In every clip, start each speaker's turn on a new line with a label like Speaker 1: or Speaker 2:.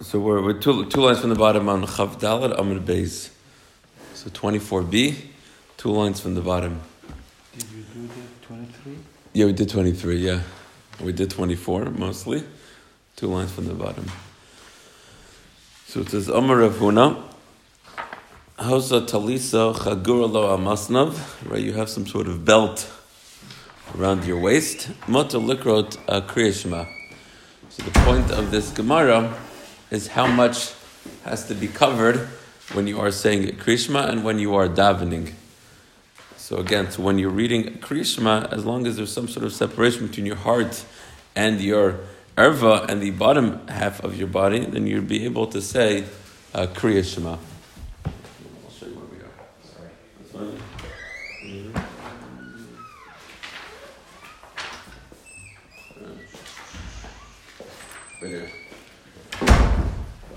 Speaker 1: So we're, we're two, two lines from the bottom on Chav Dalet Amud Beis. So 24b, two lines from the bottom.
Speaker 2: Did you do the 23?
Speaker 1: Yeah, we did 23, yeah. We did 24 mostly. Two lines from the bottom. So it says Amar Rav Huna. Howza talisa chagura lo amasnav. Right, you have some sort of belt around your waist. Mota likrot kriyashma. So the point of this Gemara is how much has to be covered when you are saying Krishma and when you are davening. So again, so when you're reading Krishma, as long as there's some sort of separation between your heart and your erva and the bottom half of your body, then you'll be able to say uh. I'll show you where we are. Sorry. That's fine. Right here.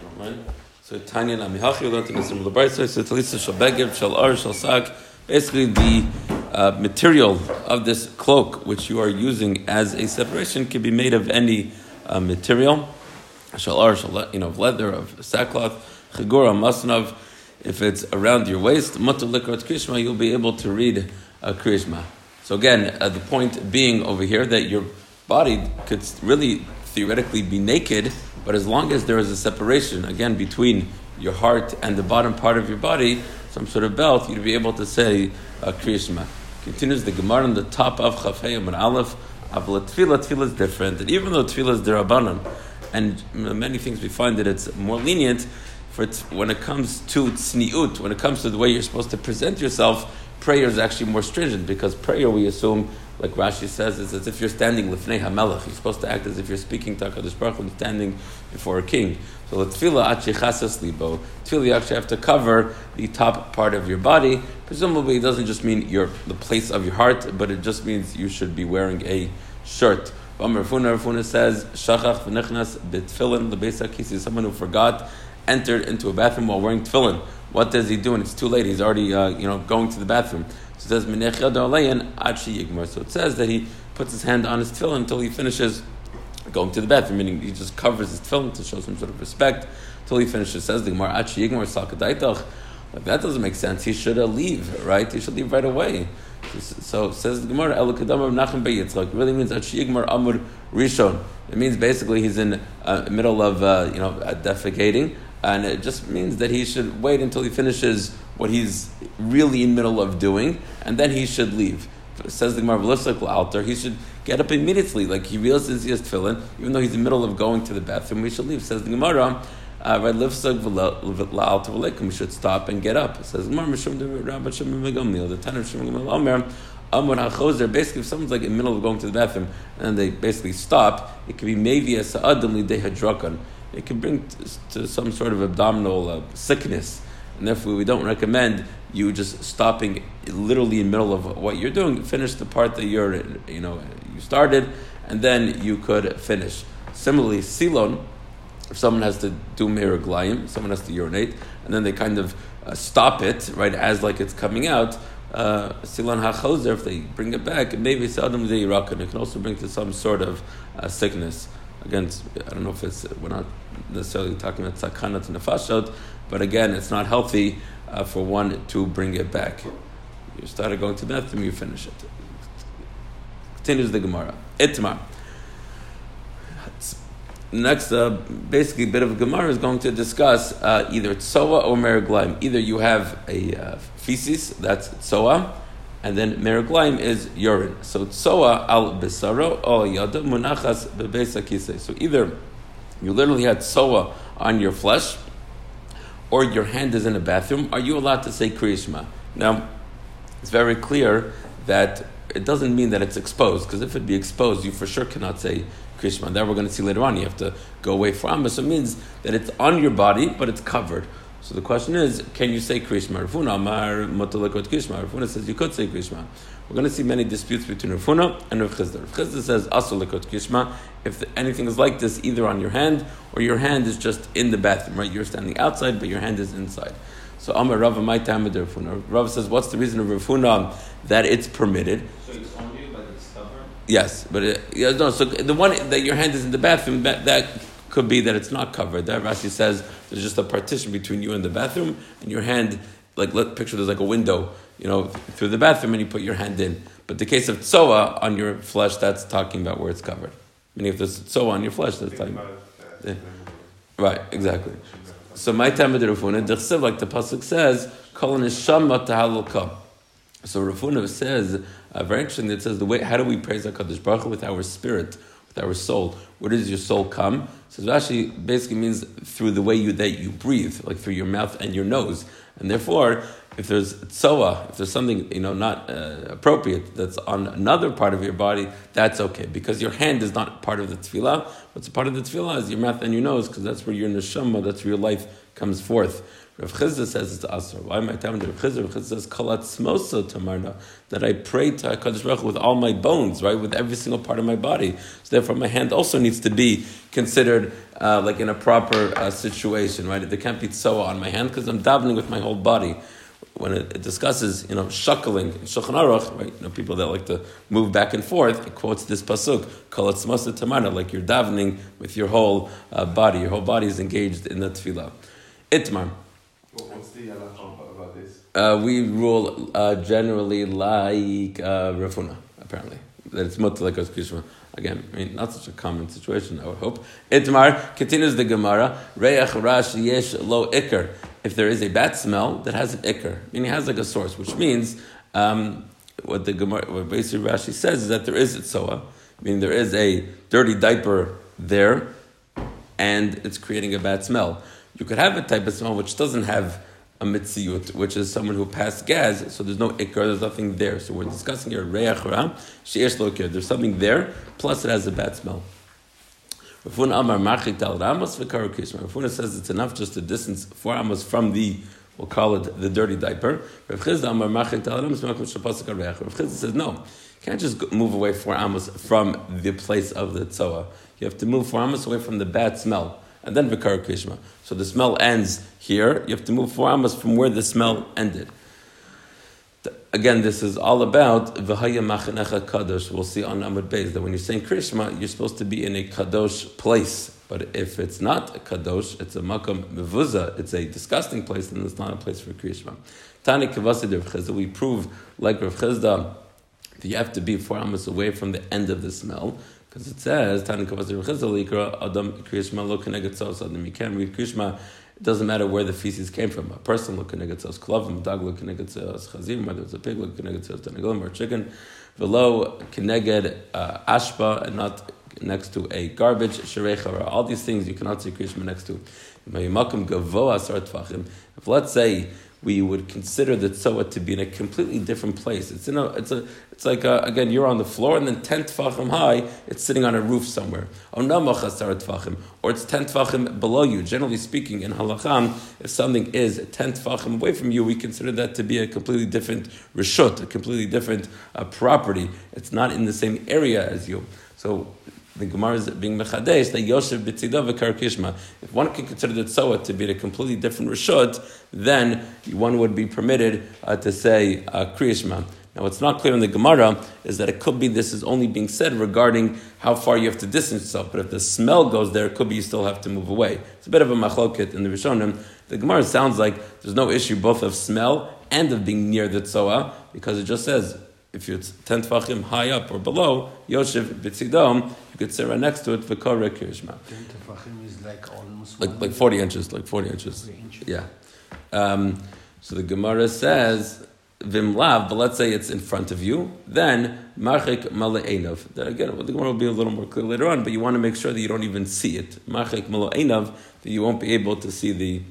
Speaker 1: Don't mind. So Tanya we learned in Shal Ar, Shal Sak, basically the uh, material of this cloak, which you are using as a separation, can be made of any uh, material. You know, of leather, of sackcloth, Chigura, Masnav, if it's around your waist, Mutter Likrot Krishma, you'll be able to read uh, Krishma. So again, uh, the point being over here that your body could really theoretically be naked, but as long as there is a separation, again, between your heart and the bottom part of your body, some sort of belt, you'd be able to say uh, Kriyashma. Continues the Gemara on the top of Chafayim and Aleph, Avla Tefillah, Tefillah is different. And even though Tefillah is derabanan, and many things we find that it's more lenient, for it's, when it comes to tzniut, when it comes to the way you're supposed to present yourself, prayer is actually more stringent because prayer, we assume, like Rashi says, is as if you're standing lifnei hamelech. You're supposed to act as if you're speaking to Hakadosh Baruch Hu, standing before a king. So tefillah achechasas libo. Tefillah you actually have to cover the top part of your body. Presumably, it doesn't just mean your the place of your heart, but it just means you should be wearing a shirt. Amar Rav Huna Rafuna says shachach v'nechnas b'tefillin lebeisa kisi. Someone who forgot entered into a bathroom while wearing tefillin. What does he do? And it's too late. He's already uh, you know going to the bathroom. So it says. So it says that he puts his hand on his tefillin until he finishes going to the bathroom, meaning he just covers his tefillin to show some sort of respect until he finishes. It says the Gemara achi sakadaitach. Like that doesn't make sense. He should uh, leave, right? He should leave right away. So says the Gemara El Kadam of Nachem Beyitzchak. Really means achi yigmar amur rishon. It means basically he's in uh, middle of uh, you know defecating and it just means that he should wait until he finishes what he's really in middle of doing, and then he should leave. Says the Gemara, altar, he should get up immediately. Like he realizes he has tefillin, even though he's in the middle of going to the bathroom, he should leave. Says the Gemara, uh, we should stop and get up. Says the ten of Shimon Basically, if someone's like in the middle of going to the bathroom and they basically stop, it could be maybe a sa'adam lidehadrakan it can bring to, to some sort of abdominal uh, sickness. And therefore, we don't recommend you just stopping literally in the middle of what you're doing. Finish the part that you're, you know, you started, and then you could finish. Similarly, silon, if someone has to do meraglayim, someone has to urinate, and then they kind of uh, stop it right as like it's coming out. Uh, silon hachozer, if they bring it back, maybe seldom they and it can also bring to some sort of uh, sickness. Again, I don't know if it's we're not necessarily talking about sakanat and nefashot, but again, it's not healthy uh, for one to bring it back. You started going to the bathroom, you finish it. Continues the Gemara. Itmar. Next, uh, basically, bit of Gemara is going to discuss uh, either tsoa or meraglaim. Either you have a uh, feces, that's tsoa, and then meraglaim is urine. So tsoa al besaro or yada munachas bebesa So either you literally had tsoa on your flesh, or your hand is in a bathroom, are you allowed to say kriyishma? Now, it's very clear that it doesn't mean that it's exposed, because if it be exposed, you for sure cannot say kriyishma. That we're going to see later on. You have to go away from it. So it means that it's on your body, but it's covered. So the question is, can you say Krishma? Rav Huna Amar Motalekot Krishma. Rav Huna says you could say Krishma. We're going to see many disputes between Rav Huna and Rav Chisda. Rav says Asalekot Krishma. If anything is like this, either on your hand or your hand is just in the bathroom, right? You're standing outside, but your hand is inside. So Amar Rav my time with Rav Huna. Rav says, what's the reason of Rav Huna that it's permitted?
Speaker 3: So it's only but it's covered.
Speaker 1: Yes, but it, yeah, no. So the one that your hand is in the bathroom, that, that Could be that it's not covered. There, Rashi says there's just a partition between you and the bathroom, and your hand, like let picture there's like a window, you know, through the bathroom, and you put your hand in. But the case of tsoa on your flesh, that's talking about where it's covered. Meaning, if there's tsoa on your flesh, that's talking. Yeah. Right, exactly. So my time of the Rav Huna, like the pasuk says, Kol neshama tahalul kam. So Rav Huna says, uh, very interesting. It says the way how do we praise Hakadosh Baruch Hu? with our spirit, with our soul? Where does your soul come? So Rashi basically means through the way you that you breathe, like through your mouth and your nose, and therefore. If there's tsoa, if there's something you know not uh, appropriate that's on another part of your body, that's okay because your hand is not part of the tefillah. What's part of the tefillah is your mouth and your nose because that's where your neshama, that's where your life comes forth. Rav Chizda says it's asr. Why am I telling Rav Chizda? Rav Chizda says kalat smosa tamarna that I pray to Hakadosh Baruch with all my bones, right, with every single part of my body. So therefore, my hand also needs to be considered uh, like in a proper uh, situation, right? There can't be tsoa on my hand because I'm davening with my whole body. When it, it discusses, you know, shuckling in Shulchan Aruch, right? You know, people that like to move back and forth. It quotes this pasuk, kalat smosa tamarna, like you're davening with your whole uh, body. Your whole body is engaged in the tefillah. Itmar.
Speaker 3: What's the halacha about this?
Speaker 1: Uh, we rule uh, generally like uh, Rav Huna, apparently. That it's much like a Krishma. Again, I mean, not such a common situation, I would hope. Itmar continues the Gemara, Reach Rash Yesh Lo Ikr. If there is a bad smell that has an Ikr, meaning it has like a source, which means um, what the Gemara, what basically Rashi says is that there is a tsoa, meaning there is a dirty diaper there, and it's creating a bad smell. You could have a type of smell which doesn't have a mitziyut, which is someone who passed gas, so there's no ikar, there's nothing there. So we're discussing here reach ra, sheesh. There's something there, plus it has a bad smell. Rav Huna Amar Machik Tal Ramos V'Karu Kishma. Rav Huna says it's enough just a distance four amos from the, we'll call it the dirty diaper. Rav Chizda Amar Machik Tal. Rav Chizda says no, you can't just move away four amos from the place of the tzoa. You have to move four amos away from the bad smell. And then V'Karu Kishma. So the smell ends here. You have to move four amos from where the smell ended. Again, this is all about v'haya machanecha kadosh. We'll see on Amud Beis that when you're saying Krishma, you're supposed to be in a kadosh place. But if it's not a kadosh, it's a makam mevuza, it's a disgusting place, then it's not a place for Krishma. Tani kavasi we prove, like Rav Chizda, that you have to be four amos away from the end of the smell. Because it says, Rav Chizda, likra adam Krishma lo kenegat sos adam. You can't Krishma it doesn't matter where the feces came from. A person looking at tzos klavim, dog tzos chazim, whether it's a pig looking at tzos tenegolim or chicken. Velo keneged uh, ashpa and not next to a garbage sherecha all these things you cannot see krishma next to. If let's say we would consider the tzoa to be in a completely different place. It's in a, it's a, it's like a, again, you're on the floor and then ten tfachim high, it's sitting on a roof somewhere. Or or it's ten tfachim below you. Generally speaking, in halacham, if something is ten tfachim away from you, we consider that to be a completely different reshut, a completely different uh, property. It's not in the same area as you. So the Gemara is being mechadesh that Yosef b'tzidav v'kar kishma. If one can consider the tzoa to be a completely different reshut, then one would be permitted uh, to say uh. Now, what's not clear in the Gemara is that it could be this is only being said regarding how far you have to distance yourself. But if the smell goes there, it could be you still have to move away. It's a bit of a machloket in the Rishonim. The Gemara sounds like there's no issue both of smell and of being near the tzoa because it just says if it's ten tefachim high up or below, Yosef b'tzidom, you could sit right next to it v'kore kirishma.
Speaker 2: Ten tefachim is like almost
Speaker 1: Like like forty inches, like forty inches.
Speaker 2: Forty inches.
Speaker 1: Yeah. Um, so the Gemara says vimlav, but let's say it's in front of you, then marchik maleinov. Then again, the Gemara will be a little more clear later on, but you want to make sure that you don't even see it. Marchik maleinov, that you won't be able to see the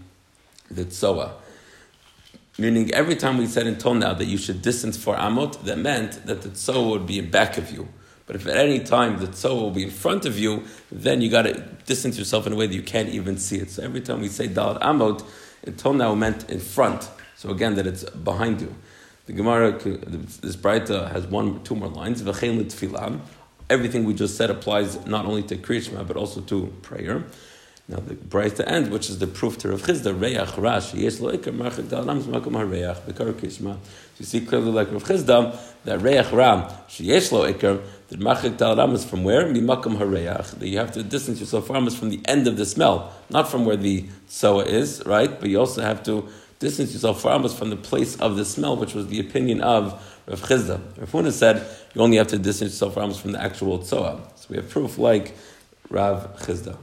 Speaker 1: the tzoa. Meaning, every time we said until now that you should distance for amot, that meant that the tzoa would be in back of you. But if at any time the tzoa will be in front of you, then you got to distance yourself in a way that you can't even see it. So every time we say dalat amot, until now meant in front. So again, that it's behind you. The Gemara, this Braita has one, two more lines. Everything we just said applies not only to Krishma but also to prayer. Now the bright to end, which is the proof to Rav Chizda, Reach Rash, Yes Lo Iker Marchik Dalam Zmakom HaReach, Bekar Krishma. So you see clearly like Rav Chizda, that Reach Ram, Sheyesh Lo Iker, The machik talaram is from where? Mimakam hareach. That you have to distance yourself from is from the end of the smell, not from where the soa is, right? But you also have to distance yourself from us from the place of the smell, which was the opinion of Rav Chizda. Rav Huna said you only have to distance yourself from us from the actual tzoa. So we have proof like Rav Chizda.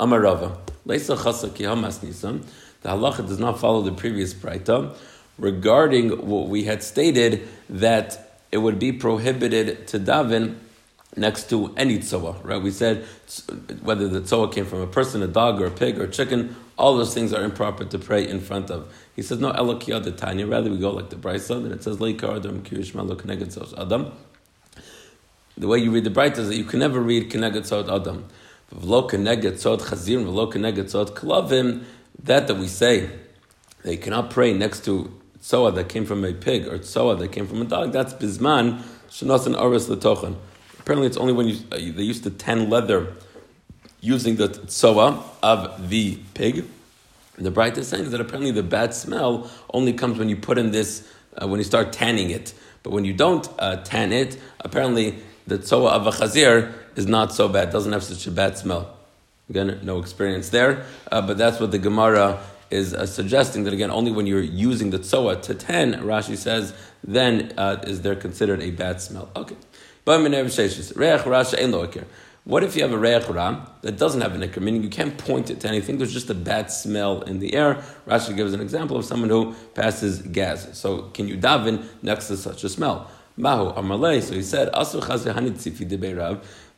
Speaker 1: Amar Rava, Leisa Chasa Ki Hamas. The halacha does not follow the previous braita regarding what we had stated that it would be prohibited to daven next to any tzoa, right? We said whether the tzoa came from a person, a dog, or a pig, or a chicken, all those things are improper to pray in front of. He says, no, elokiyah tanya. Rather, we go like the Brisa, and it says, leikar adam adam. The way you read the Brisa is that you can never read keneged tzot adam. That that we say, they cannot pray next to tzoa that came from a pig, or tzoa that came from a dog, that's bizman, shenasan aris letochen. Apparently, it's only when you, uh, they used to tan leather using the tzoa of the pig. And the bright is saying that apparently the bad smell only comes when you put in this, uh, when you start tanning it. But when you don't uh, tan it, apparently the tzoa of a chazir is not so bad, doesn't have such a bad smell. Again, no experience there, uh, but that's what the Gemara is uh, suggesting that again, only when you're using the tzoa to tan, Rashi says, then uh, is there considered a bad smell. Okay. What if you have a reach ra that doesn't have an ikr, meaning you can't point it to anything, there's just a bad smell in the air? Rashi gives an example of someone who passes gas. So can you daven next to such a smell? Mahu Amalei. So he said, Asu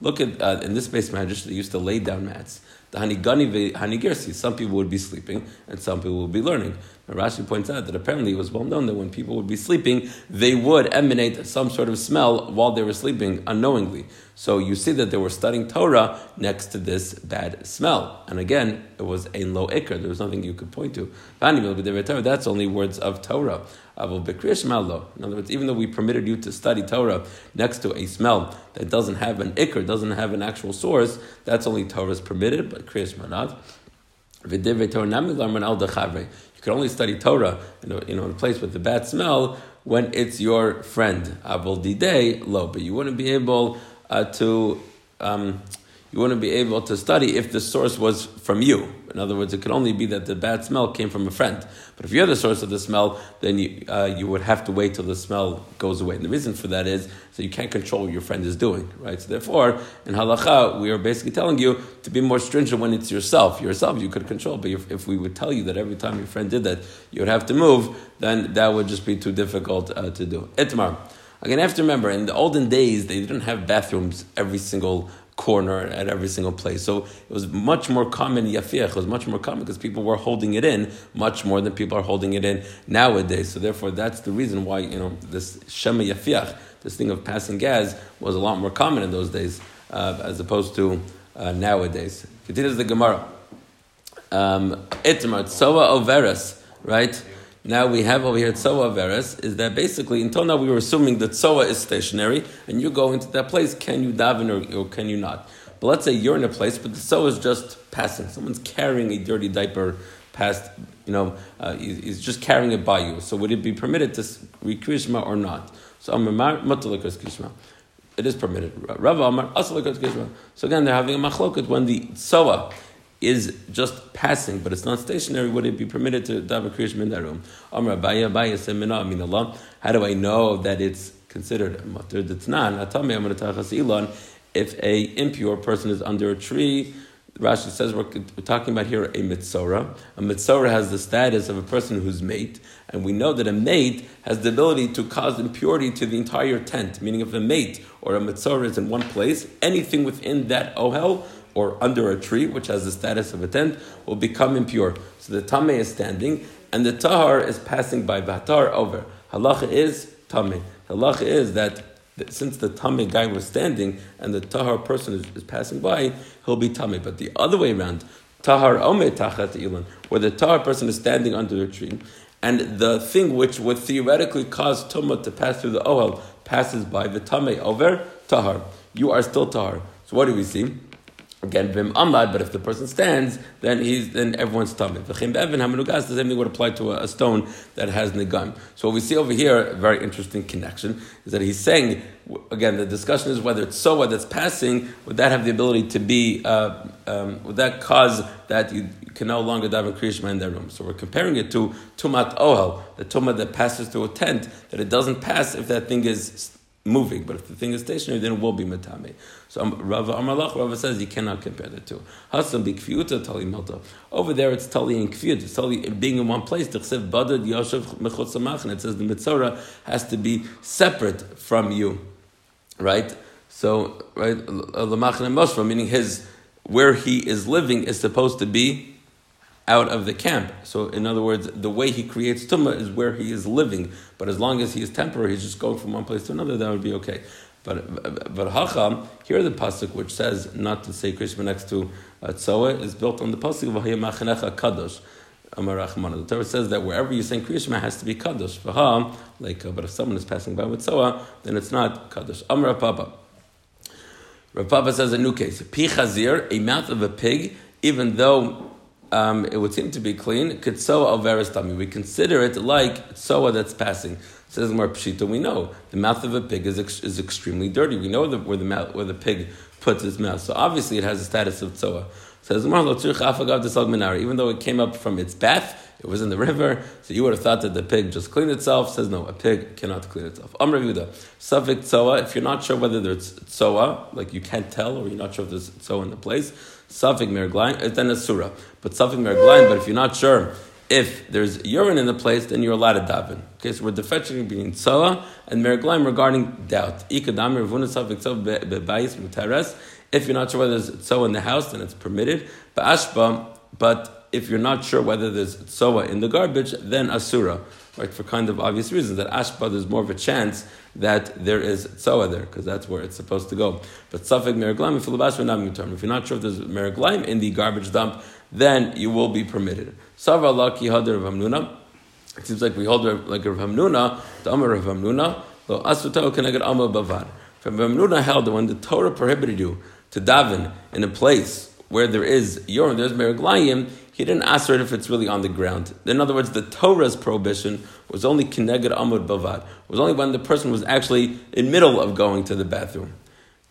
Speaker 1: Look at uh, in this base magic they used to lay down mats. The hanigani hanigirsi. Some people would be sleeping and some people would be learning. And Rashi points out that apparently it was well known that when people would be sleeping, they would emanate some sort of smell while they were sleeping unknowingly. So you see that they were studying Torah next to this bad smell. And again, it was a low ikr. There was nothing you could point to. That's only words of Torah. In other words, even though we permitted you to study Torah next to a smell that doesn't have an ikr, doesn't have an actual source, that's only Torah is permitted, but Kriyash Manat. You can only study Torah in a, you know, in a place with a bad smell when it's your friend. Avol didei lo, but you wouldn't be able uh, to um, you wouldn't be able to study if the source was from you. In other words, it could only be that the bad smell came from a friend. But if you're the source of the smell, then you, uh, you would have to wait till the smell goes away. And the reason for that is so you can't control what your friend is doing, right? So therefore, in halacha, we are basically telling you to be more stringent when it's yourself. Yourself, you could control. But if, if we would tell you that every time your friend did that, you would have to move, then that would just be too difficult uh, to do. Itmar. Again, have to remember, in the olden days, they didn't have bathrooms every single corner at every single place. So it was much more common, yafiach, it was much more common because people were holding it in much more than people are holding it in nowadays. So therefore, that's the reason why, you know, this shema yafiach, this thing of passing gas, was a lot more common in those days uh, as opposed to uh, nowadays. Continues the Gemara. Um, Tsoa Overes, right? Now we have over here Tsoa Veres, is that basically until now we were assuming that Tsoa is stationary and you go into that place, can you daven or, or can you not? But let's say you're in a place, but the Tsoa is just passing. Someone's carrying a dirty diaper past, you know, uh, he's just carrying it by you. So would it be permitted to read Krishma or not? So Amar Mutalakas Krishma. It is permitted. Rav Amar Asalakas Krishma. So again, they're having a machloket when the Tsoa is just passing, but it's not stationary, would it be permitted to daven kriyash room? Amr Abaye. How do I know that it's considered matur detnan? If a impure person is under a tree, Rashi says we're, we're, talking about here a mitzora. A mitzora has the status of a person who's mate, and we know that a mate has the ability to cause impurity to the entire tent. Meaning, if a mate or a mitzora is in one place, anything within that ohel or under a tree, which has the status of a tent, will become impure. So the tame is standing, and the tahar is passing by. Batar over. Halacha is tame. Halacha is that since the tame guy was standing and the tahar person is, is passing by, he'll be tame. But the other way around, tahar ome tachat ilan, where the tahar person is standing under the tree, and the thing which would theoretically cause tumah to pass through the ohel passes by the tame over tahar. You are still tahar. So what do we see? Again, vim amad, but if the person stands, then he's then everyone's tummy. V'chim be'evin hamenugas, the same thing would apply to a, a stone that has nigam. So what we see over here, a very interesting connection, is that he's saying, again, the discussion is whether it's soa that's passing, would that have the ability to be, uh, um, would that cause that you can no longer daven kriyishma in their room? So we're comparing it to tumat ohel, the tumat that passes through a tent, that it doesn't pass if that thing is moving, but if the thing is stationary, then it will be matame. So um, Rava Amalach, Rava says you cannot compare the two. Hasam bi kfiyuta tali melta. Over there, it's tali and kfiyut. It's tali being in one place. Tichsev badad yoshev samachin. It says the mitzora has to be separate from you, right? So right, lamachin and meaning his where he is living is supposed to be out of the camp. So, in other words, the way he creates tumah is where he is living. But as long as he is temporary, he's just going from one place to another, that would be okay. But but hacham here the pasuk which says not to say Krishma next to uh, is built on the pasuk of Machanecha kadosh. The Torah says that wherever you sing Kriyishma has to be kadosh. V'ha, like, uh, but if someone is passing by with tzoa, then it's not kadosh. Amar Papa. Rav Papa says a new case. Pi chazir, a mouth of a pig, even though um, it would seem to be clean, kitsoa alveris tami. We consider it like soa that's passing. Says more pshita. We know the mouth of a pig is ex- is extremely dirty. We know the, where the mouth, where the pig puts its mouth. So obviously it has the status of tsoa. Says Gemara, "Lo tzurich afagav desag. Even though it came up from its bath, it was in the river. So you would have thought that the pig just cleaned itself. Says no, a pig cannot clean itself. Amr Yehuda, Safik tsoa. If you're not sure whether there's tsoa, like you can't tell, or you're not sure if there's tsoa in the place, Safik merglain, then a surah. But Safik merglain. But if you're not sure if there's urine in the place, then you're allowed to daven. Okay, so we're defetching between tsoa and merglaim regarding doubt. If you're not sure whether there's tsoa in the house, then it's permitted. But ashba, but if you're not sure whether there's tsoa in the garbage, then asura. Right, for kind of obvious reasons that ashba there's more of a chance that there is tsoa there because that's where it's supposed to go. But safek meraglaim if if you're not sure if there's meraglaim in the garbage dump, then you will be permitted. Sava laki hadar of. It seems like we hold like Rav Hamnuna, the Amar of Hamnuna, lo asutao keneged Amar bavad. From Hamnuna held that when the Torah prohibited you to daven in a place where there is urine, there's meraglayim, he didn't ask it if it's really on the ground. In other words, the Torah's prohibition was only kineged amud bavad. It was only when the person was actually in middle of going to the bathroom.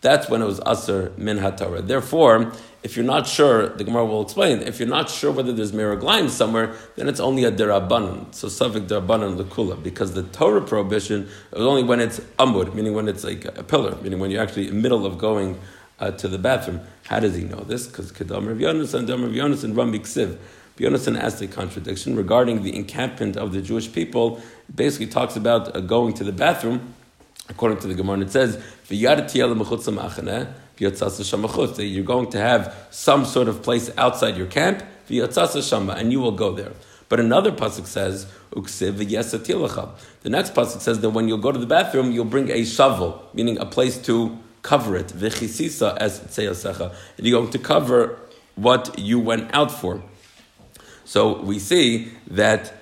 Speaker 1: That's when it was aser min haTorah. Therefore, if you're not sure, the Gemara will explain. If you're not sure whether there's miraglaim somewhere, then it's only a derabanan. So suffik derabanan lekula, because the Torah prohibition is only when it's amud, meaning when it's like a pillar, meaning when you're actually in the middle of going uh, to the bathroom. How does he know this? Because Kedam Rav Yonas and Dam Rav Yonas and Ram Ksiv. Yonasan asked a contradiction regarding the encampment of the Jewish people. It basically talks about uh, going to the bathroom. According to the Gemara, it says, that you're going to have some sort of place outside your camp, and you will go there. But another pasuk says, The next pasuk says that when you'll go to the bathroom, you'll bring a shovel, meaning a place to cover it. V'chisisa as tseyasecha. And you're going to cover what you went out for. So we see that.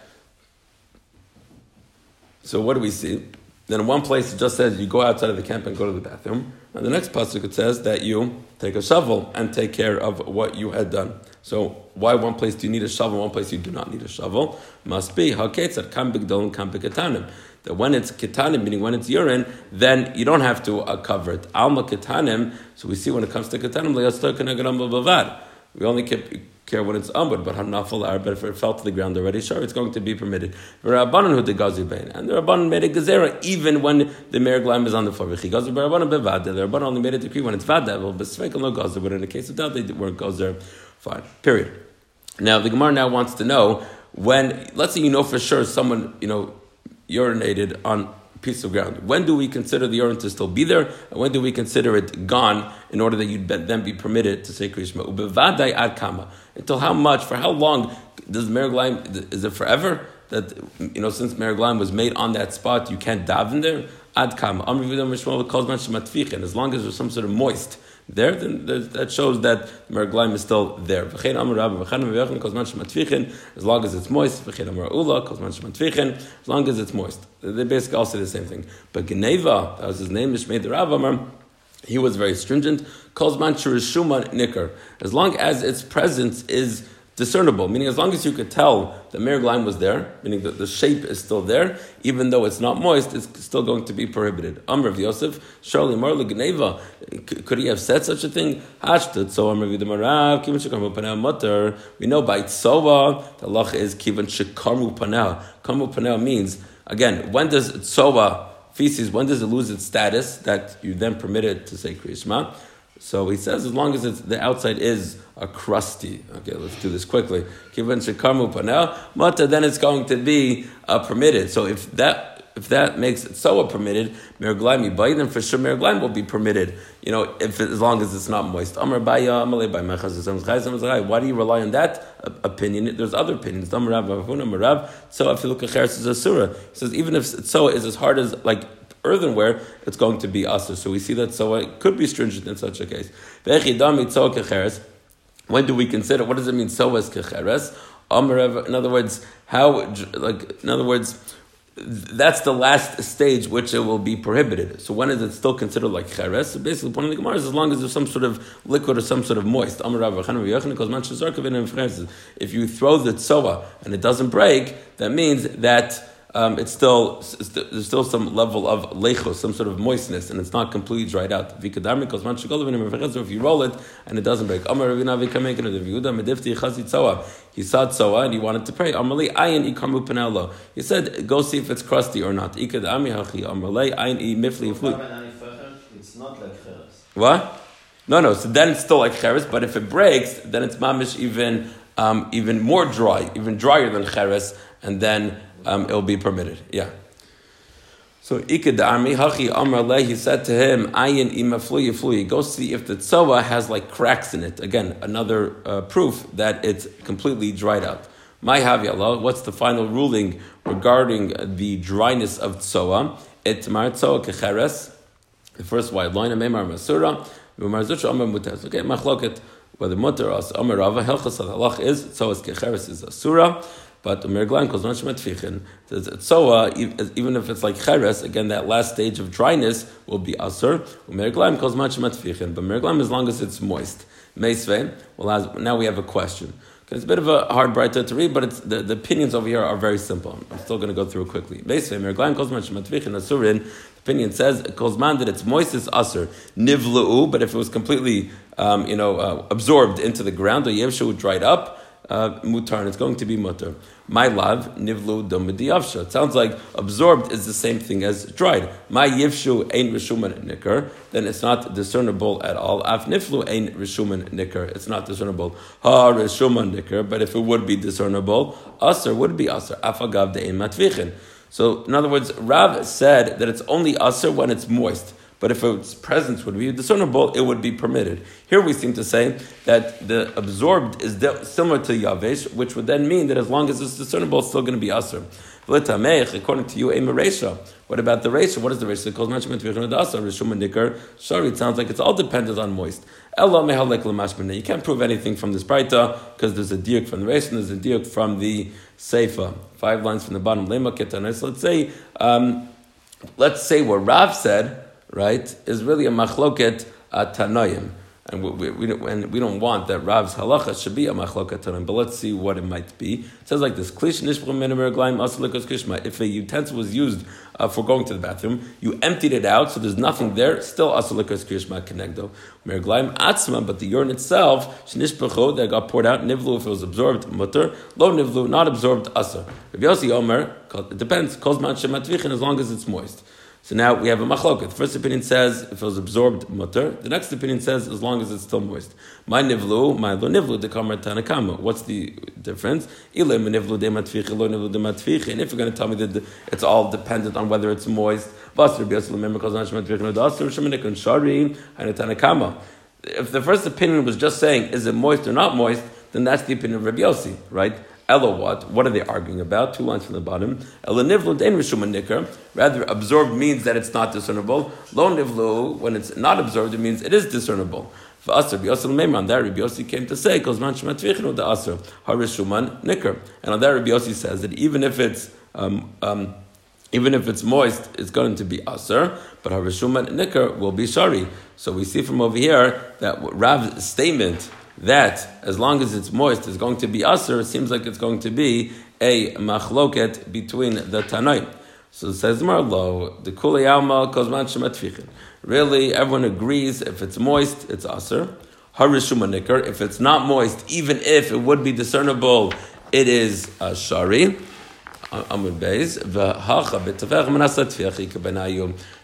Speaker 1: So what do we see? Then in one place it just says you go outside of the camp and go to the bathroom. And the next pasuk it says that you take a shovel and take care of what you had done. So why one place do you need a shovel, one place you do not need a shovel? Must be haketzat kam bigdol kam ketanim. That when it's ketanim, meaning when it's urine, then you don't have to uh, cover it. Alma ketanim. So we see when it comes to ketanim, we only care when it's umud, but hanafal are, but if it fell to the ground already, sure, it's going to be permitted. And the Rabbanan made a gezerah even when the merglaim is on the floor. The Rabbanan only made a decree when it's vada, but in the case of doubt, they weren't gozer. Fine. Period. Now, the Gemara now wants to know when, let's say you know for sure someone, you know, urinated on piece of ground. When do we consider the urine to still be there? And when do we consider it gone in order that you'd then be permitted to say Krishma? Ubevadai ad kama. Until how much? For how long does Meraglaim, is it forever? That, you know, since Meraglaim was made on that spot, you can't daven there? Ad kama. As long as there's some sort of moist there, then that shows that merglaim is still there. As long as it's moist, as long as it's moist. They basically all say the same thing. But Geneva, that was his name, Mishmei the Rav Amar, he was very stringent. Shurishuma Nicker. As long as its presence is discernible, meaning as long as you could tell the Mergline was there, meaning that the shape is still there, even though it's not moist, it's still going to be prohibited. Amr of Yosef, Charlie Marla Geneva, could he have said such a thing? Hashtut, so Amr of Yidamarav, Kivan Shekamu Panel Mutter. We know by Tsoba, the law is Kivan Shekamu Panel. Kamu Panel means, again, when does Tsoba feces, when does it lose its status that you then permit it to say Krishma? So he says, as long as it's, the outside is a crusty. Okay, let's do this quickly. Then it's going to be uh, permitted. So if that if that makes it so permitted, merglaim yibayit, then for sure merglaim will be permitted. You know, if as long as it's not moist. Why do you rely on that opinion? There's other opinions. So if you look at Cheres is a surah, he says even if so is as hard as like earthenware, it's going to be usher. So we see that so it could be stringent in such a case. When do we consider? What does it mean? So as kecheres. Um, in other words, how like in other words that's the last stage which it will be prohibited. So when is it still considered like cheres? So basically, point of the Gemara is as long as there's some sort of liquid or some sort of moist. If you throw the tsoa and it doesn't break, that means that um, it's still there's still some level of lechos, some sort of moistness, and it's not completely dried out. If you roll it and it doesn't break, he saw tzoa and he wanted to pray. He said, "Go see if it's crusty or not." It's
Speaker 4: not like
Speaker 1: What? No, no. So then it's still like cheres, but if it breaks, then it's mamish even um, even more dry, even drier than cheres, and then um, it'll be permitted. Yeah. So Ikadami Hachi Amar he said to him, Ayin imafluyi fluyi. Go see if the tzoa has like cracks in it. Again, another uh, proof that it's completely dried out. My Allah, what's the final ruling regarding the dryness of tzoa? Itmar tzoa kecheres. The first white line, Memar Masura, Memar Zuch Amar Mutaz. Okay, machloket, whether mutter or Amar Rava, Helchas Halach is, tzoa kecheres is Asura. But Merglan calls not Shemet Fichin. Tzoa, even if it's like Cheres, again, that last stage of dryness will be Asur. Merglan calls not Shemet Fichin. But Merglan, as long as it's moist. Meisve, well, now we have a question. It's a bit of a hard brighter to read, but it's, the, the opinions over here are very simple. I'm still going to go through it quickly. Calls not Shemet Fichin, Asurin. The opinion says, Kozman that it's moist is Asur. Nivlu'u, but if it was completely, um, you know, uh, absorbed into the ground, or Yevshu dried up, uh, mutar, and it's going to be mutar. My love, nivlu domediyavsha. It sounds like absorbed is the same thing as dried. My yivshu ain't rishuman nicker, then it's not discernible at all. Af niflu ain't rishuman nicker, it's not discernible. Ha rishuman nicker, but if it would be discernible, aser would be aser. Afagav de'in matvichin. So, in other words, Rav said that it's only aser when it's moist but if its presence would be discernible, it would be permitted. Here we seem to say that the absorbed is similar to Yavesh, which would then mean that as long as it's discernible, it's still going to be Asr. According to you, a Maresha. What about the Resha? What is the calls Sorry, it sounds like it's all dependent on moist. You can't prove anything from this Braita because there's a diuk from the Resha and there's a diuk from the Seifa. Five lines from the bottom. Let's say, um, let's say what Rav said right, is really a machloket uh, tanoim. And we, we, don't, and we don't want that Rav's halacha should be a machloket tanoim, but let's see what it might be. It says like this, klish kishma. if a utensil was used uh, for going to the bathroom, you emptied it out, so there's nothing there, still asalikas krishma kenegdo. Merglaim atzma, but the urine itself, shnishpacho, that got poured out, nivlu, if it was absorbed, mutter, lo nivlu, not absorbed, asa. Rabbi Yossi Omer, it depends, kozman shematvichin, as long as it's moist. So now we have a machlok. The first opinion says if it was absorbed mutter. The next opinion says as long as it's still moist. My nivlu, my lo nivlu de kamar tanakama. What's the difference? Ile nivlu de matfichi, lo nivlu de matfichi. And if you're going to tell me that it's all dependent on whether it's moist, vasr biasel member kozan shematfichi no dasr sheminik and shari hanatanakama. If the first opinion was just saying is it moist or not moist, then that's the opinion of Rabbi Yossi, right? Ella what? What are they arguing about? Two lines from the bottom. Ella nivlu dein rishum. Rather, absorbed means that it's not discernible. Lo nivlu, when it's not absorbed, it means it is discernible. For Asr, Biyosel Meimran, there Rabbi Yossi came to say, because man shematvichin the Asr, harishuman nikar. And on that Rabbi Yossi says that even if it's um, um, even if it's moist, it's going to be aser, but harishuma nikar will be shari. So we see from over here that Rav's statement that as long as it's moist, it's going to be aser. It seems like it's going to be a machloket between the tanaim. So it says Marlo, the kulei alma kozman shematfichin. Really, everyone agrees if it's moist, it's aser. Harishuma. If it's not moist, even if it would be discernible, it is uh, shari. Amud Beis.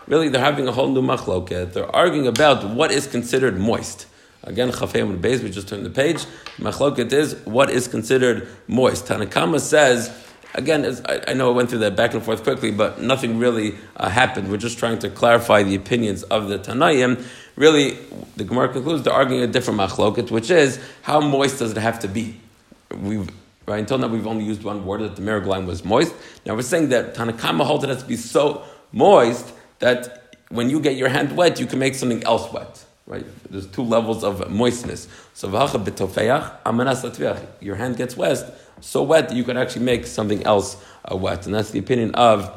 Speaker 1: Really, they're having a whole new machloket. They're arguing about what is considered moist. Again, Chafei Amud Beis, we just turned the page. Machloket is what is considered moist. Tanakama says, again, I, I, know I went through that back and forth quickly, but nothing really uh, happened. We're just trying to clarify the opinions of the Tanaim. Really, the Gemara concludes they're arguing a different machloket, which is how moist does it have to be? We've Right? Until now, we've only used one word that the merigline was moist. Now we're saying that Tanakama holds it has to be so moist that when you get your hand wet, you can make something else wet. Right? There's two levels of moistness. So your hand gets wet, so wet that you can actually make something else uh, wet, and that's the opinion of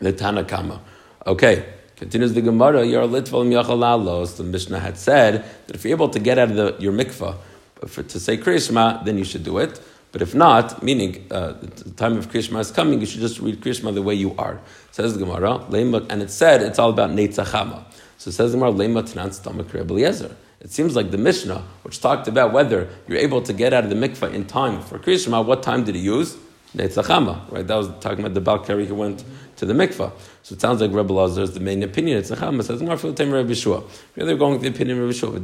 Speaker 1: the Tanakama. Okay. Continues the Gemara, you're litval miachalalos. The Mishnah had said that if you're able to get out of the, your mikvah for, to say Krishma, then you should do it. But if not, meaning uh, the time of Krishma is coming, you should just read Krishma the way you are. Says the Gemara, and it said it's all about Neitzachama. So it says Gemara, Lema Tanan Stomach Eliezer. It seems like the Mishnah, which talked about whether you're able to get out of the mikvah in time for Krishma, what time did he use? Neitzachama, right? That was talking about the Balkari who went to the mikvah. So it sounds like Rebbe Lazar is the main opinion. It's Nechama says Marfil Tem Rebbe Shua. Really, we're going with the opinion of Rebbe Shua.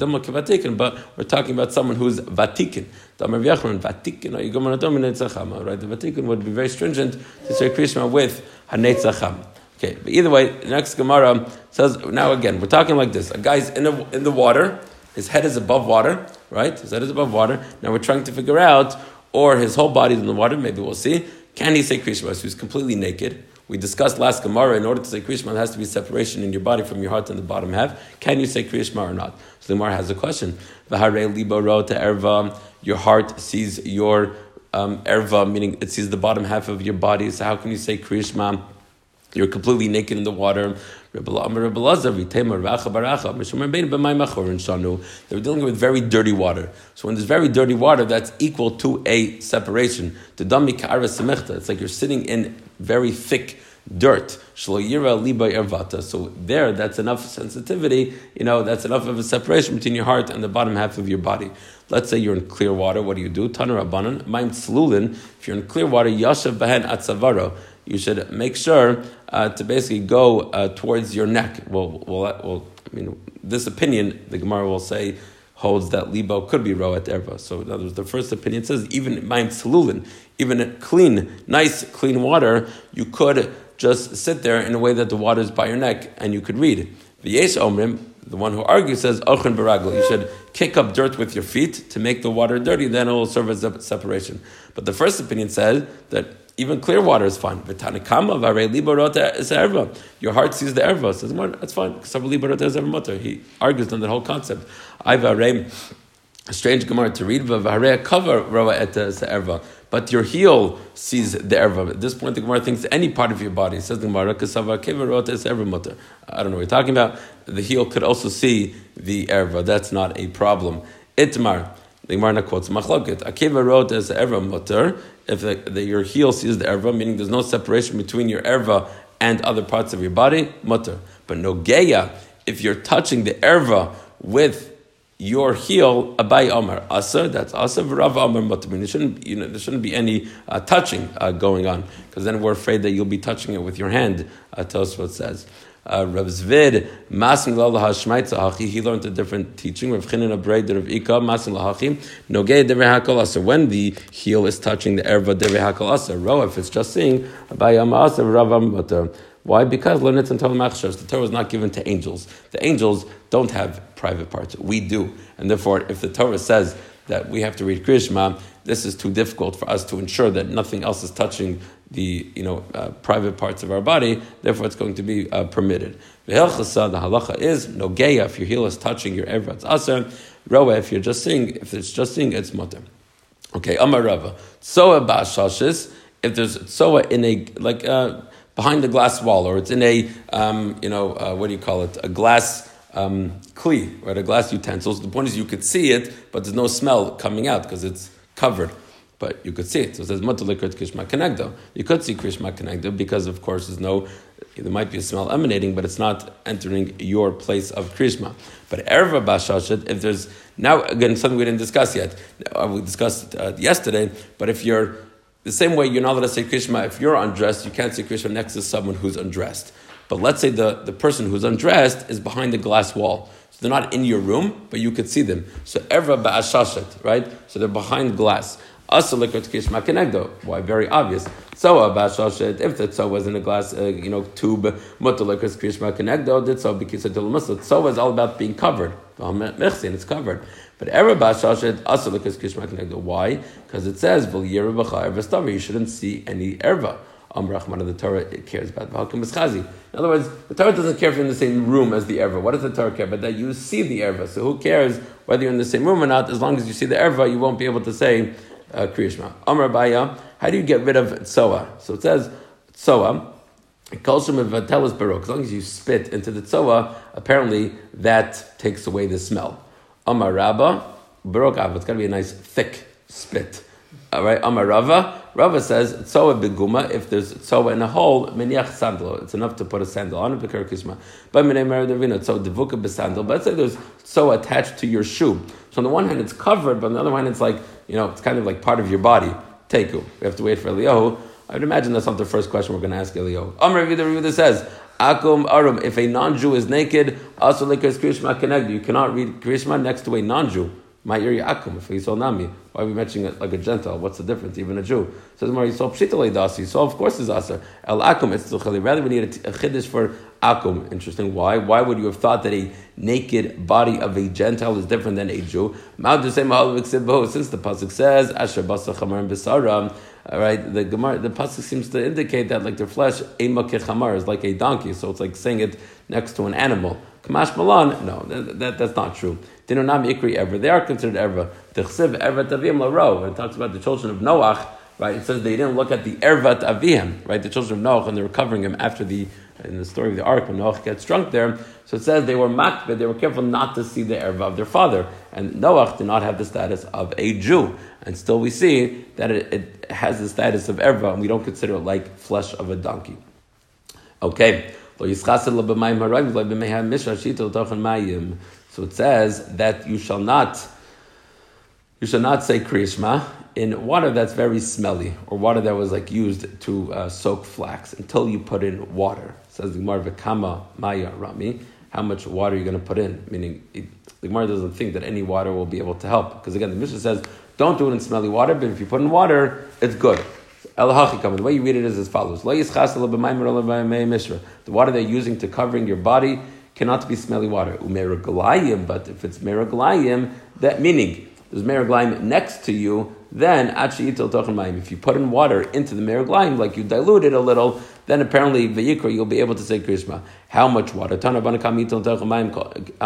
Speaker 1: But we're talking about someone who's vatikin. Damar Vyachron vatikin. Right? The vatikin would be very stringent to say Krishma with Hanetzacham. Okay, but either way, next Gemara says now again we're talking like this: a guy's in a, in the water, his head is above water, right? His head is above water. Now we're trying to figure out, or his whole body's in the water. Maybe we'll see. Can he say Krishma? So he's completely naked. We discussed last Gemara, in order to say Kriyishma, there has to be separation in your body from your heart and the bottom half. Can you say Kriyishma or not? So the Gemara has a question. your heart sees your um, erva, meaning it sees the bottom half of your body. So how can you say Kriyishma? You're completely naked in the water. They were dealing with very dirty water. So when there's very dirty water, that's equal to a separation. It's like you're sitting in very thick dirt. So there, that's enough sensitivity, you know, that's enough of a separation between your heart and the bottom half of your body. Let's say you're in clear water, what do you do? If you're in clear water, Yashav Behen Atzavaro, you should make sure uh, to basically go uh, towards your neck. Well, well, well, I mean, this opinion, the Gemara will say, holds that libo could be roet erva. So in other words, the first opinion says even maim tzlulin, even clean, nice, clean water, you could just sit there in a way that the water is by your neck and you could read. The V'yesh omrim, the one who argues says ochen baragl. You should kick up dirt with your feet to make the water dirty. Then it will serve as a separation. But the first opinion says that even clear water is fine. Your heart sees the erva. Says, that's fine. He argues on that whole concept. A strange Gemara to read. But your heel sees the erva. At this point, the Gemara thinks any part of your body. Says the Gemara, I don't know what you're talking about. The heel could also see the erva. That's not a problem. Itmar. The Gemara quotes Machloket. Akiva wrote as erva mutter if the, the, your heel sees the erva, meaning there's no separation between your erva and other parts of your body, mutter. But no geya, if you're touching the erva with your heel, abai Omer asa, that's asa, v'rav Omer mutter. There shouldn't, you know, there shouldn't be any uh, touching uh, going on, because then we're afraid that you'll be touching it with your hand, uh, says uh, Rav Zvid, Masin Lahachi, he learned a different teaching. Rav Chinan Abrei, Rav Ika, Masin Lahachi, Nogei Devei Hakal Asa. When the heel is touching the erva Devei Hakal Asa, Ro, if it's just saying, Abayam Asa, Rav Ambatar. Why? Because Lenitz and Torah The Torah was not given to angels. The angels don't have private parts. We do. And therefore, if the Torah says that we have to read Krishma, this is too difficult for us to ensure that nothing else is touching the you know uh, private parts of our body. Therefore, it's going to be uh, permitted. The halacha is nogeya if your heel is touching your ever it's aser. Roa if you're just seeing if it's just seeing it's mutter. Okay, Amar Rava. Soa ba'ashashis. If there's soa in a like. Uh, behind a glass wall, or it's in a, um, you know, uh, what do you call it? A glass um, kli, right? A glass utensil. The point is you could see it, but there's no smell coming out because it's covered. But you could see it. So it says Matalikrat Krishma Kenegdo. You could see Krishma Kenegdo because, of course, there's no, there might be a smell emanating, but it's not entering your place of Krishma. But Erva Bashashet, if there's, now again, something we didn't discuss yet. Uh, we discussed uh, yesterday, but if you're, the same way you're not allowed to say Krishma, if you're undressed, you can't say Krishma next to someone who's undressed. But let's say the, the person who's undressed is behind the glass wall. So they're not in your room, but you could see them. So Erva Ba'ashashet, right? So they're behind glass. Why? Very obvious. So if the tzoa was in a glass, uh, you know, tube, mutter did so because tzoa is all about being covered. It's covered. But Why? Because it says you shouldn't see any erva. Am Rahman of the Torah it cares about. In other words, the Torah doesn't care if you're in the same room as the erva. What does the Torah care about? That you see the erva. So who cares whether you're in the same room or not? As long as you see the erva, you won't be able to say uh, Kriyashma. Amr Abaye, how do you get rid of tzoa? So it says tzoa. As long as you spit into the tzoa, apparently that takes away the smell. Amar Rabba, Barok it's got to be a nice thick spit. All right, Amar Rava, Rava says tzoa beguma. If there's tzoa in a hole, miniach sandal. It's enough to put a sandal on it. Bekar kisma. But minay meridavina tzoa devuka besandal. But let's say there's tzoa attached to your shoe. So on the one hand it's covered, but on the other hand it's like you know, it's kind of like part of your body. Teku. We have to wait for Eliyahu. I would imagine that's not the first question we're going to ask Eliyahu. Amr the Ravida says, Akum Arum, if a non-Jew is naked, also likas Krishma connect. You cannot read Krishma next to a non-Jew. My area akum if he's nami. Why are we mentioning it like a Gentile? What's the difference? Even a Jew. More you saw pshitale dasi. So of course it's asa. El akum it's tzuchali. Rather we need a, a chiddush for akum. Interesting. Why? Why would you have thought that a naked body of a Gentile is different than a Jew? Since the pasuk says asher basa chamar and bisaram. All right, the Gemara, the pasuk seems to indicate that like their flesh, ema kechamar, is like a donkey. So it's like saying it next to an animal. Kamash Malan, no, that, that, that's not true. Dinonam Ikri ever. They are considered ever. Tichsiv Ervat Avim Laro. It talks about the children of Noach, right? It says they didn't look at the Ervat Avim, right? The children of Noach, and they were covering him after the, in the story of the ark, when Noach gets drunk there. So it says they were but they were careful not to see the Erva of their father. And Noach did not have the status of a Jew. And still we see that it, it has the status of Erva, and we don't consider it like flesh of a donkey. Okay. So it says that you shall not you shall not say kriyishma in water that's very smelly or water that was like used to uh, soak flax until you put in water. Says the Gemara maya rami. How much water are you going to put in? Meaning, the Gemara doesn't think that any water will be able to help because again, the Mishnah says don't do it in smelly water, but if you put in water, it's good. The way you read it is as follows: The water they're using to covering your body cannot be smelly water. But if it's meraglayim, that meaning there's meraglayim next to you, then if you put in water into the meraglayim, like you dilute it a little, then apparently vayikra you'll be able to say krishma. How much water? How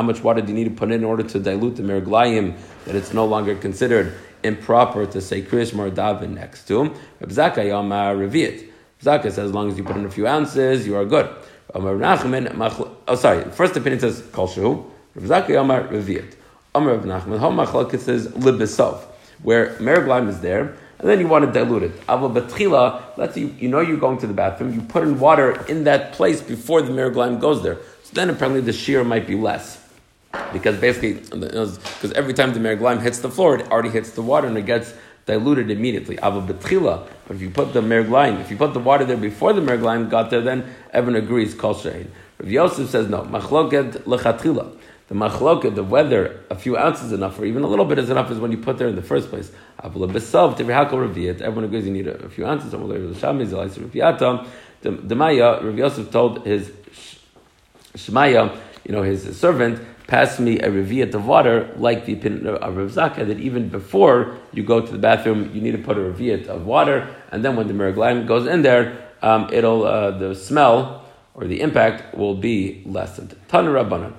Speaker 1: much water do you need to put in, in order to dilute the meraglayim that it's no longer considered improper to say Krishma or daven next to him. Reb Zakkai Yamar Revit. Zaka says as long as you put in a few ounces, you are good. Oh, sorry. First opinion says Kol Shehu. Reb Zakkai Yamar Revit. Amar Reb Nachman. Hom Machlokes says Libesov, where Meraglaim is there. And then you want to dilute it. Ava batchila, let's say you, know you're going to the bathroom, you put in water in that place before the meraglaim goes there. So then apparently the shear might be less. Because basically, because every time the merglaim hits the floor, it already hits the water and it gets diluted immediately. Ava betchila. But if you put the merglaim, if you put the water there before the merglaim got there, then Evan agrees, kol shein. Rav Yosef says no. Machloket lechatchila. The machloket, the whether a few ounces enough or even a little bit is enough is when you put there in the first place. Avla besav tevrihakol raviyat. Everyone agrees you need a, a few ounces. The Maya, Rav Yosef told his Shemaya, you know, his servant, pass me a reviat of water, like the opinion of Rav Zakkai, that even before you go to the bathroom, you need to put a reviat of water, and then when the meraglaim goes in there, um, it'll uh, the smell or the impact will be lessened. Rabbanan.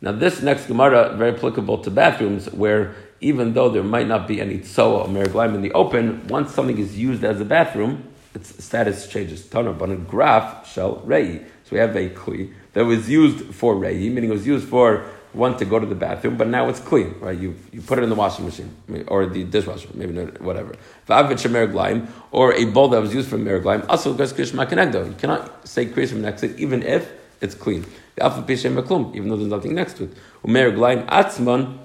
Speaker 1: Now this next Gemara very applicable to bathrooms where even though there might not be any tsoa or meraglaim in the open, once something is used as a bathroom, its status changes. Tana, but in graph shall rei. So we have a kli that was used for rei, meaning it was used for one to go to the bathroom, but now it's clean, right? You you put it in the washing machine or the dishwasher, maybe whatever. Or a bowl that was used for mer glaim, also goes krish makanegdo. You cannot say krish from next to it, even if it's clean. Even though there's nothing next to it. Umer glaim atzman,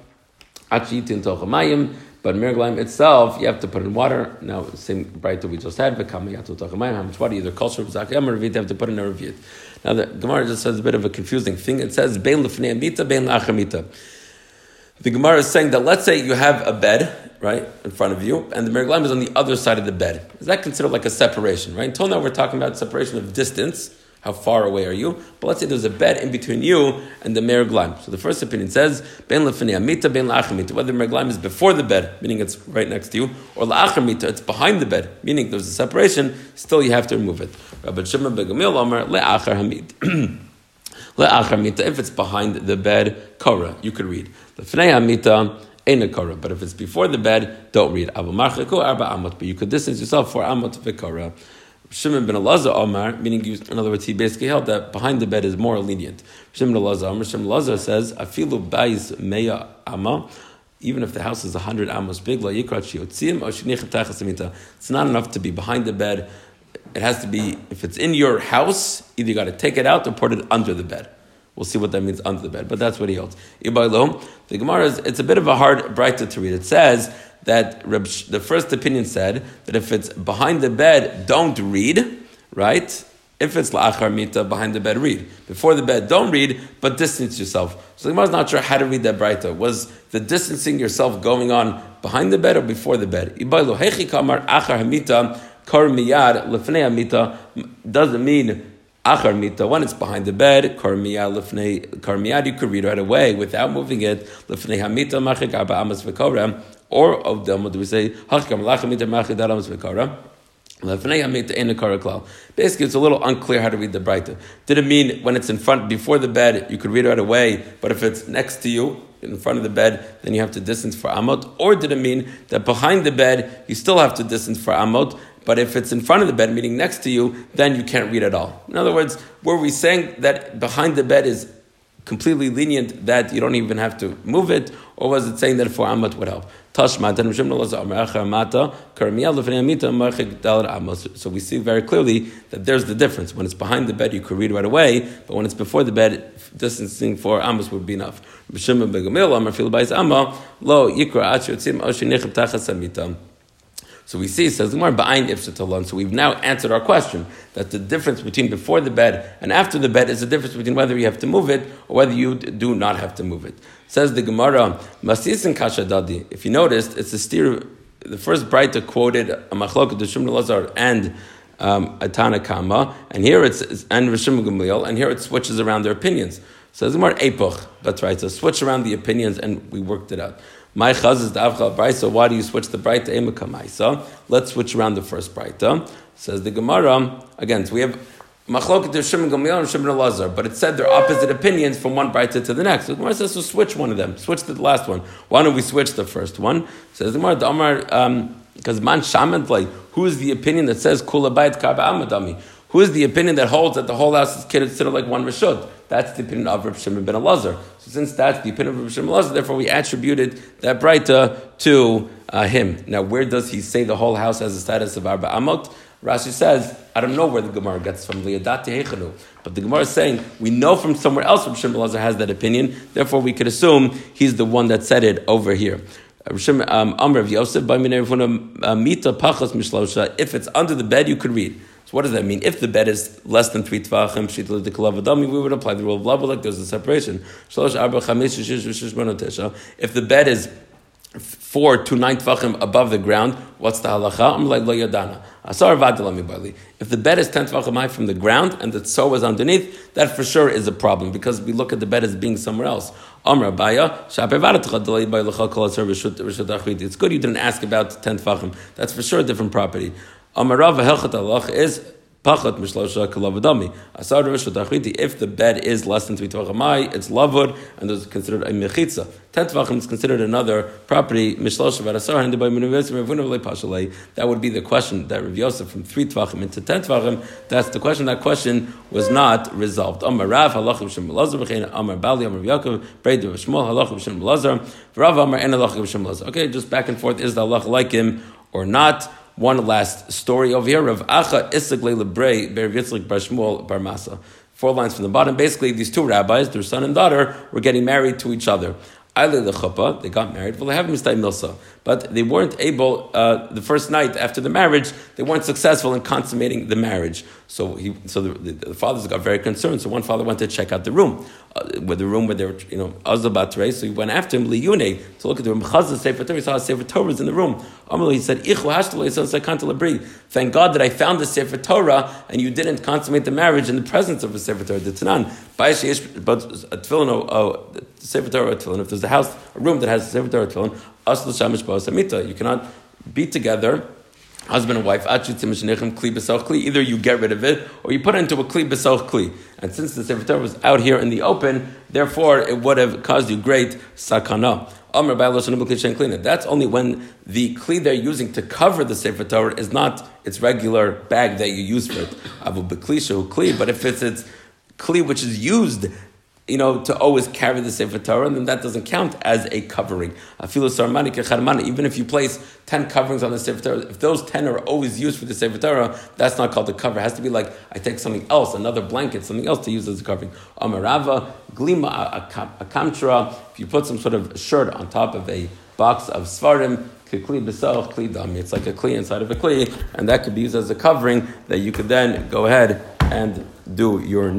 Speaker 1: achitin tochamayim. But merglaim itself, you have to put in water. Now, same bright that we just had, how much water, either kosher, zakam, or you have to put in a revit. Now, the Gemara just says a bit of a confusing thing. It says, bein lefnei mita, bein la'achamita. The Gemara is saying that let's say you have a bed, right, in front of you, and the merglaim is on the other side of the bed. Is that considered like a separation, right? Until now, we're talking about separation of distance. How far away are you? But let's say there's a bed in between you and the merglaim. So the first opinion says, ben amita, ben la'achamita, whether the merglaim is before the bed, meaning it's right next to you, or la'achamita, it's behind the bed, meaning there's a separation, still you have to remove it. Rabbi Shimon begamil omer, le'achar hamid. mita, if it's behind the bed, kora, you could read. Lefnei hamita, a kora. But if it's before the bed, don't read. But you could distance yourself for amot v'kora. Shimon ben Elazar Omar, meaning in other words, he basically held that behind the bed is more lenient. Shimon ben Elazar Omar, Shimon Elazar says, "Afilu bais meya ama." Even if the house is hundred amos big, la yikrat shiotzim or It's not enough to be behind the bed. It has to be if it's in your house. Either you got to take it out or put it under the bed. We'll see what that means under the bed, but that's what he holds. The Gemara is it's a bit of a hard braita to read. It says that the first opinion said that if it's behind the bed, don't read, right? If it's la'achar mita, behind the bed, read. Before the bed, don't read, but distance yourself. So the Gemara is not sure how to read that braita. Was the distancing yourself going on behind the bed or before the bed? Doesn't mean achar mita when it's behind the bed. Karmiyad you could read right away without moving it. Lefnei hamita machik arba amas or of them, what do we say? Basically, it's a little unclear how to read the Braita. Did it mean when it's in front, before the bed, you could read right away, but if it's next to you, in front of the bed, then you have to distance for Amot? Or did it mean that behind the bed, you still have to distance for Amot, but if it's in front of the bed, meaning next to you, then you can't read at all? In other words, were we saying that behind the bed is completely lenient that you don't even have to move it, or was it saying that for Amat would help? So we see very clearly that there's the difference. When it's behind the bed, you could read right away, but when it's before the bed, distancing for Amos would be enough. So we see, says the Gemara, Ba'ain Ifshatalon. So we've now answered our question that the difference between before the bed and after the bed is the difference between whether you have to move it or whether you do not have to move it. Says the Gemara, Masis and Kasha Dadi. If you noticed, it's a steer. The first Breita quoted a Machlok, Dushim Lazar, and um, Atana Kama, and here it's and Rishim Gamliel, and here it switches around their opinions. So the Gemara Epoch. That's right. So switch around the opinions, and we worked it out. My chaz is the avcha brisa. Why do you switch the brita emaka maisa? Let's switch around the first brita. Says the Gemara again. So we have machloket to Shimon Gamliel and Shimon but it said they're opposite opinions from one brita to the next. So the Gemara says to so switch one of them. Switch to the last one. Why don't we switch the first one? Says the Gemara, the Amar, because um, man shaman like who is the opinion that says kula bayit kaba amadami? Who is the opinion that holds that the whole house is considered like one rishud? That's the opinion of Rav Shimon ben Elazar. So since that's the opinion of Rav Shimon ben Elazar, therefore we attributed that Breita to uh, him. Now, where does he say the whole house has the status of Arba Amot? Rashi says, I don't know where the Gemara gets from, Liadati Hechanu. But the Gemara is saying, we know from somewhere else Rav Shimon Elazar has that opinion, therefore we could assume he's the one that said it over here. Um, uh, if it's under the bed, you could read. So what does that mean? If the bed is less than three tefachim, we would apply the rule of Labalak, there's a separation. If the bed is four to nine tefachim above the ground, what's the halacha? I'm like lo yadana. If the bed is ten tefachim from the ground and the tso is underneath, that for sure is a problem because we look at the bed as being somewhere else. It's good you didn't ask about ten tefachim. That's for sure a different property. Amarav Helchat Allah is Pachat mishlosha kalavadami. Asar achriti. If the bed is less than three tefachim, it's lavud, and it's considered a mechitza. Ten tefachim is considered another property. Mishlosha v'asar and by pashalei. That would be the question that Rav Yosef from three tefachim into ten tefachim. That's the question. That question was not resolved. Amar Rav halach b'shem Lazar Amar Bali Amar Yaakov Breda v'Shmuel halach b'shem Lazar Rav Amar en halach b'shem Lazar. Okay, just back and forth. Is the halach like him or not? One last story over here. Rav Acha Isagle Lebrei Ber Masa. Four lines from the bottom. Basically, these two rabbis, their son and daughter, were getting married to each other. Aile the chuppah, they got married. Well, they have milsa, but they weren't able. Uh, the first night after the marriage, they weren't successful in consummating the marriage. So he, so the, the, the fathers got very concerned. So one father went to check out the room, uh, where the room where they were, you know, azabatre. So he went after him liyune to look at the room. Chazal sefer Torah. Saw sefer Torah was in the room. He said, "Ichu hashtalei Thank God that I found the sefer Torah and you didn't consummate the marriage in the presence of a sefer Torah. The Tanan, but a tefillin, sefer Torah tefillin. If there's a house, a room that has a sefer Torah tefillin, asl shamish ba'asamita. You cannot be together husband and wife, either you get rid of it or you put it into a kli besoch kli. And since the Sefer Torah was out here in the open, therefore it would have caused you great sakana. That's only when the kli they're using to cover the Sefer Torah is not its regular bag that you use for it. But if it's its kli which is used you know, to always carry the Sefer Torah, then that doesn't count as a covering. Even if you place 10 coverings on the Sefer Torah, if those 10 are always used for the Sefer Torah, that's not called a cover. It has to be like, I take something else, another blanket, something else to use as a covering. Amarava, glima, a kamtra, if you put some sort of shirt on top of a box of svarim, it's like a kli inside of a kli, and that could be used as a covering that you could then go ahead and do your need.